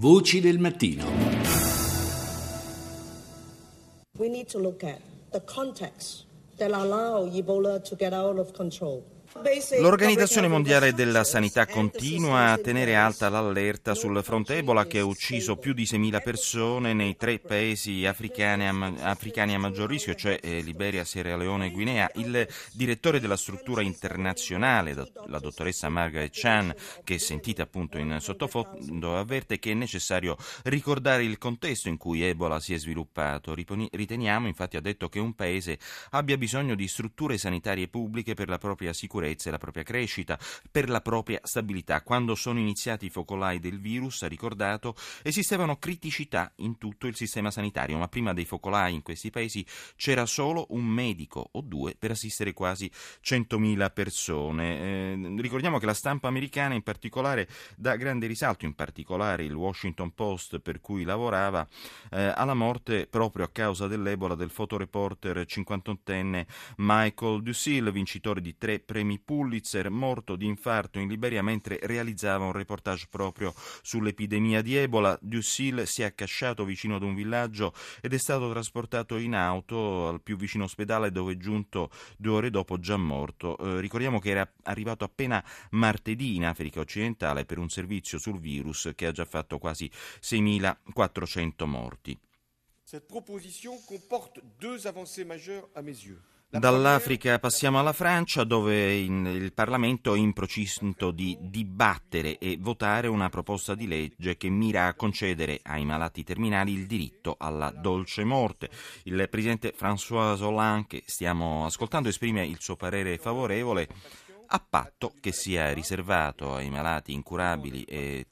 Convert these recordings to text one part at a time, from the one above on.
Voci del mattino. We need to look at the context that allow Ebola to get out of control. L'Organizzazione Mondiale della Sanità continua a tenere alta l'allerta sul fronte Ebola che ha ucciso più di 6.000 persone nei tre paesi africani a, africani a maggior rischio, cioè eh, Liberia, Sierra Leone e Guinea. Il direttore della struttura internazionale, la dottoressa Margaret Chan, che è sentita appunto in sottofondo, avverte che è necessario ricordare il contesto in cui Ebola si è sviluppato. Riteniamo, infatti, ha detto che un paese abbia bisogno di strutture sanitarie pubbliche per la propria sicurezza sicurezza e la propria crescita, per la propria stabilità. Quando sono iniziati i focolai del virus, ha ricordato, esistevano criticità in tutto il sistema sanitario, ma prima dei focolai in questi paesi c'era solo un medico o due per assistere quasi 100.000 persone. Eh, ricordiamo che la stampa americana in particolare dà grande risalto, in particolare il Washington Post per cui lavorava, eh, alla morte proprio a causa dell'Ebola del fotoreporter 58enne Michael Dusil, vincitore di tre premi premi Pulitzer, morto di infarto in Liberia mentre realizzava un reportage proprio sull'epidemia di Ebola. Dussil si è accasciato vicino ad un villaggio ed è stato trasportato in auto al più vicino ospedale dove è giunto due ore dopo già morto. Eh, ricordiamo che era arrivato appena martedì in Africa occidentale per un servizio sul virus che ha già fatto quasi 6.400 morti. Cette proposition comporte deux avancées majeures à mes yeux. Dall'Africa passiamo alla Francia dove il Parlamento è in procinto di dibattere e votare una proposta di legge che mira a concedere ai malati terminali il diritto alla dolce morte. Il presidente François Hollande, che stiamo ascoltando, esprime il suo parere favorevole a patto che sia riservato ai malati incurabili e,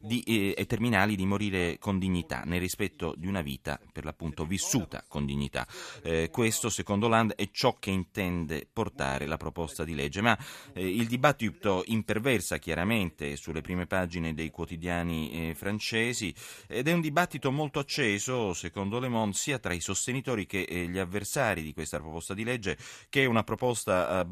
di, e, e terminali di morire con dignità, nel rispetto di una vita per l'appunto vissuta con dignità. Eh, questo, secondo Land, è ciò che intende portare la proposta di legge, ma eh, il dibattito imperversa chiaramente sulle prime pagine dei quotidiani eh, francesi ed è un dibattito molto acceso, secondo Le Monde, sia tra i sostenitori che eh, gli avversari di questa proposta di legge, che è una proposta uh,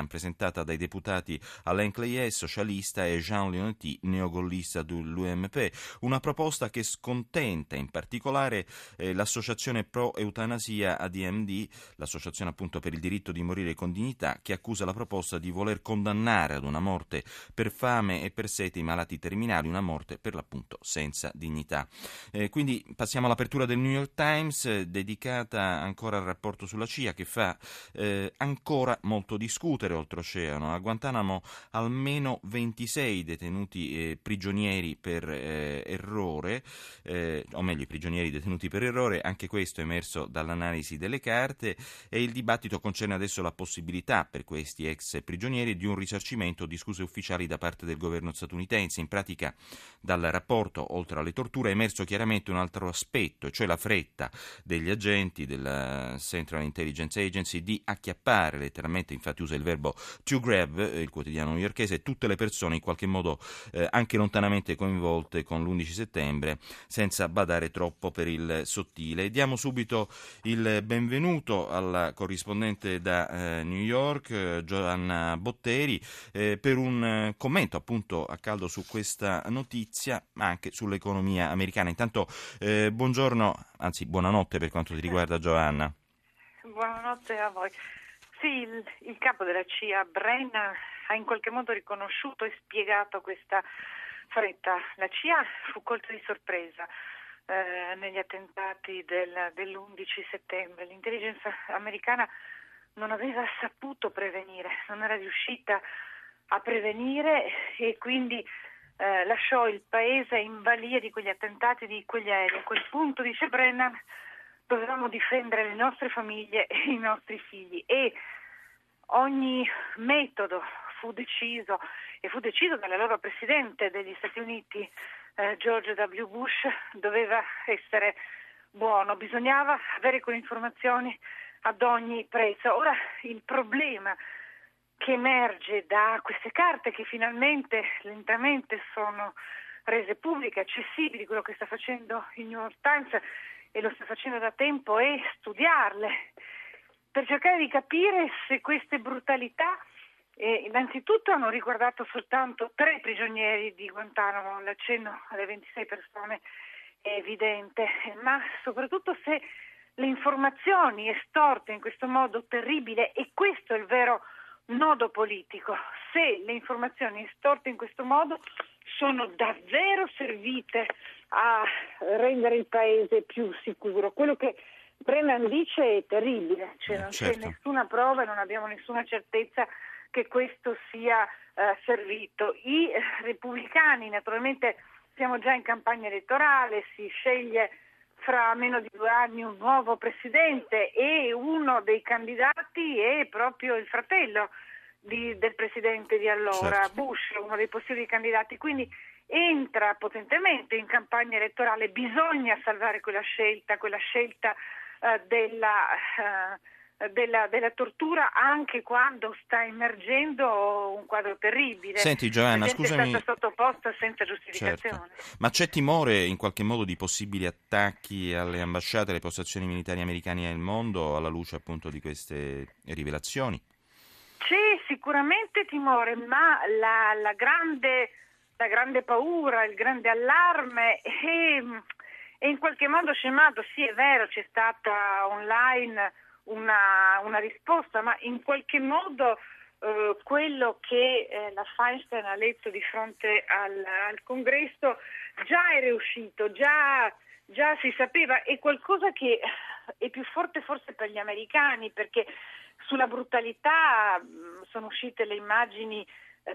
bipartisan presentata dai deputati Alain Clayet, socialista, e Jean Leonetti, neogollista dell'UMP. Una proposta che scontenta in particolare eh, l'associazione pro-eutanasia ADMD, l'associazione appunto per il diritto di morire con dignità, che accusa la proposta di voler condannare ad una morte per fame e per sete i malati terminali, una morte per l'appunto senza dignità. Eh, quindi passiamo all'apertura del New York Times, eh, dedicata ancora al rapporto sulla CIA, che fa eh, ancora molto discutere uccidere oltreoceano. A Guantanamo almeno 26 detenuti eh, prigionieri per eh, errore, eh, o meglio i prigionieri detenuti per errore, anche questo è emerso dall'analisi delle carte e il dibattito concerne adesso la possibilità per questi ex prigionieri di un risarcimento di scuse ufficiali da parte del governo statunitense. In pratica dal rapporto, oltre alle torture, è emerso chiaramente un altro aspetto, cioè la fretta degli agenti della Central Intelligence Agency di acchiappare letteralmente, infatti usa il verbo to grab, eh, il quotidiano newyorkese, tutte le persone in qualche modo eh, anche lontanamente coinvolte con l'11 settembre, senza badare troppo per il sottile. Diamo subito il benvenuto alla corrispondente da eh, New York, eh, Giovanna Botteri, eh, per un eh, commento appunto a caldo su questa notizia, ma anche sull'economia americana. Intanto buongiorno, anzi buonanotte per quanto ti riguarda Giovanna. Buonanotte a voi. Sì, il, il capo della CIA, Brennan, ha in qualche modo riconosciuto e spiegato questa fretta. La CIA fu colta di sorpresa eh, negli attentati del, dell'11 settembre. L'intelligence americana non aveva saputo prevenire, non era riuscita a prevenire e quindi eh, lasciò il paese in balia di quegli attentati, di quegli aerei. A quel punto, dice Brennan, dovevamo difendere le nostre famiglie e i nostri figli e ogni metodo fu deciso e fu deciso dall'allora presidente degli Stati Uniti eh, George W. Bush doveva essere buono, bisognava avere quelle informazioni ad ogni prezzo. Ora il problema che emerge da queste carte che finalmente lentamente sono rese pubbliche, accessibili, quello che sta facendo il New York Times e lo sta facendo da tempo, è studiarle per cercare di capire se queste brutalità E innanzitutto hanno riguardato soltanto tre prigionieri di Guantanamo, l'accenno alle 26 persone è evidente, ma soprattutto se le informazioni estorte in questo modo terribile, e questo è il vero nodo politico, se le informazioni estorte in questo modo sono davvero servite a rendere il paese più sicuro. Quello che Brennan dice è terribile, cioè non certo. c'è nessuna prova e non abbiamo nessuna certezza che questo sia eh, servito. I repubblicani naturalmente siamo già in campagna elettorale, si sceglie fra meno di due anni un nuovo presidente e uno dei candidati è proprio il fratello di, del presidente di allora, certo. Bush, uno dei possibili candidati. Quindi entra potentemente in campagna elettorale, bisogna salvare quella scelta, quella scelta eh, della, eh, della, della, tortura anche quando sta emergendo un quadro terribile. Senti Giovanna, scusami. È stata sottoposta senza giustificazione. Certo. Ma c'è timore in qualche modo di possibili attacchi alle ambasciate, alle postazioni militari americane nel mondo alla luce appunto di queste rivelazioni? C'è sicuramente timore, ma la, la, grande, la grande, paura, il grande allarme è, è, in qualche modo scemato. Sì, è vero, c'è stata online una, una risposta, ma in qualche modo eh, quello che eh, la Feinstein ha letto di fronte al, al Congresso già era uscito, già, già si sapeva, è qualcosa che è più forte forse per gli americani perché sulla brutalità mm, sono uscite le immagini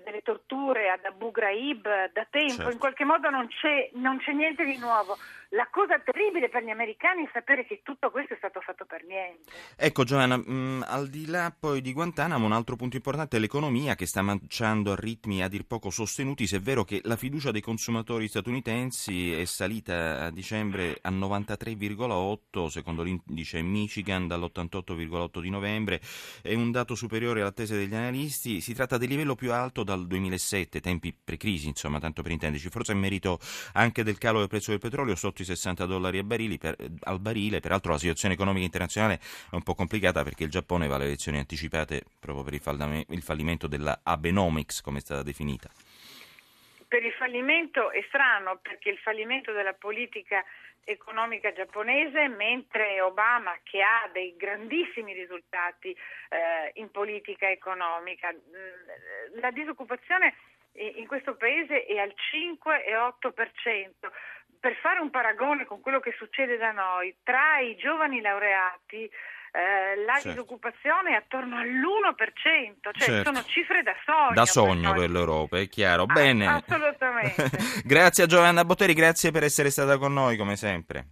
delle torture ad Abu Ghraib da tempo, certo. in qualche modo non c'è, non c'è, niente di nuovo. La cosa terribile per gli americani è sapere che tutto questo è stato fatto per niente. Ecco Giovanna, mh, mm, al di là poi di Guantanamo, un altro punto importante è l'economia che sta marciando a ritmi a dir poco sostenuti, se è vero che la fiducia dei consumatori statunitensi è salita a dicembre a 93,8 secondo l'indice Michigan dall'88,8 di novembre, è un dato superiore all'attesa degli analisti, si tratta del livello più alto dal 2007, tempi pre-crisi insomma, tanto per intenderci, forse è merito anche del calo del prezzo del petrolio sotto i 60 dollari per, al barile, peraltro la situazione economica internazionale è un po' complicata perché il Giappone va alle elezioni anticipate proprio per il fallimento della Abenomics come è stata definita. Per il fallimento è strano perché il fallimento della politica economica giapponese, mentre Obama, che ha dei grandissimi risultati eh, in politica economica, mm, la disoccupazione in questo paese è al 5,8%. Per fare un paragone con quello che succede da noi, tra i giovani laureati eh, la certo. disoccupazione è attorno all'1%, cioè certo. sono cifre da sogno. Da sogno per, per l'Europa, è chiaro. Ah, Bene. Assolutamente. grazie a Giovanna Botteri, grazie per essere stata con noi come sempre.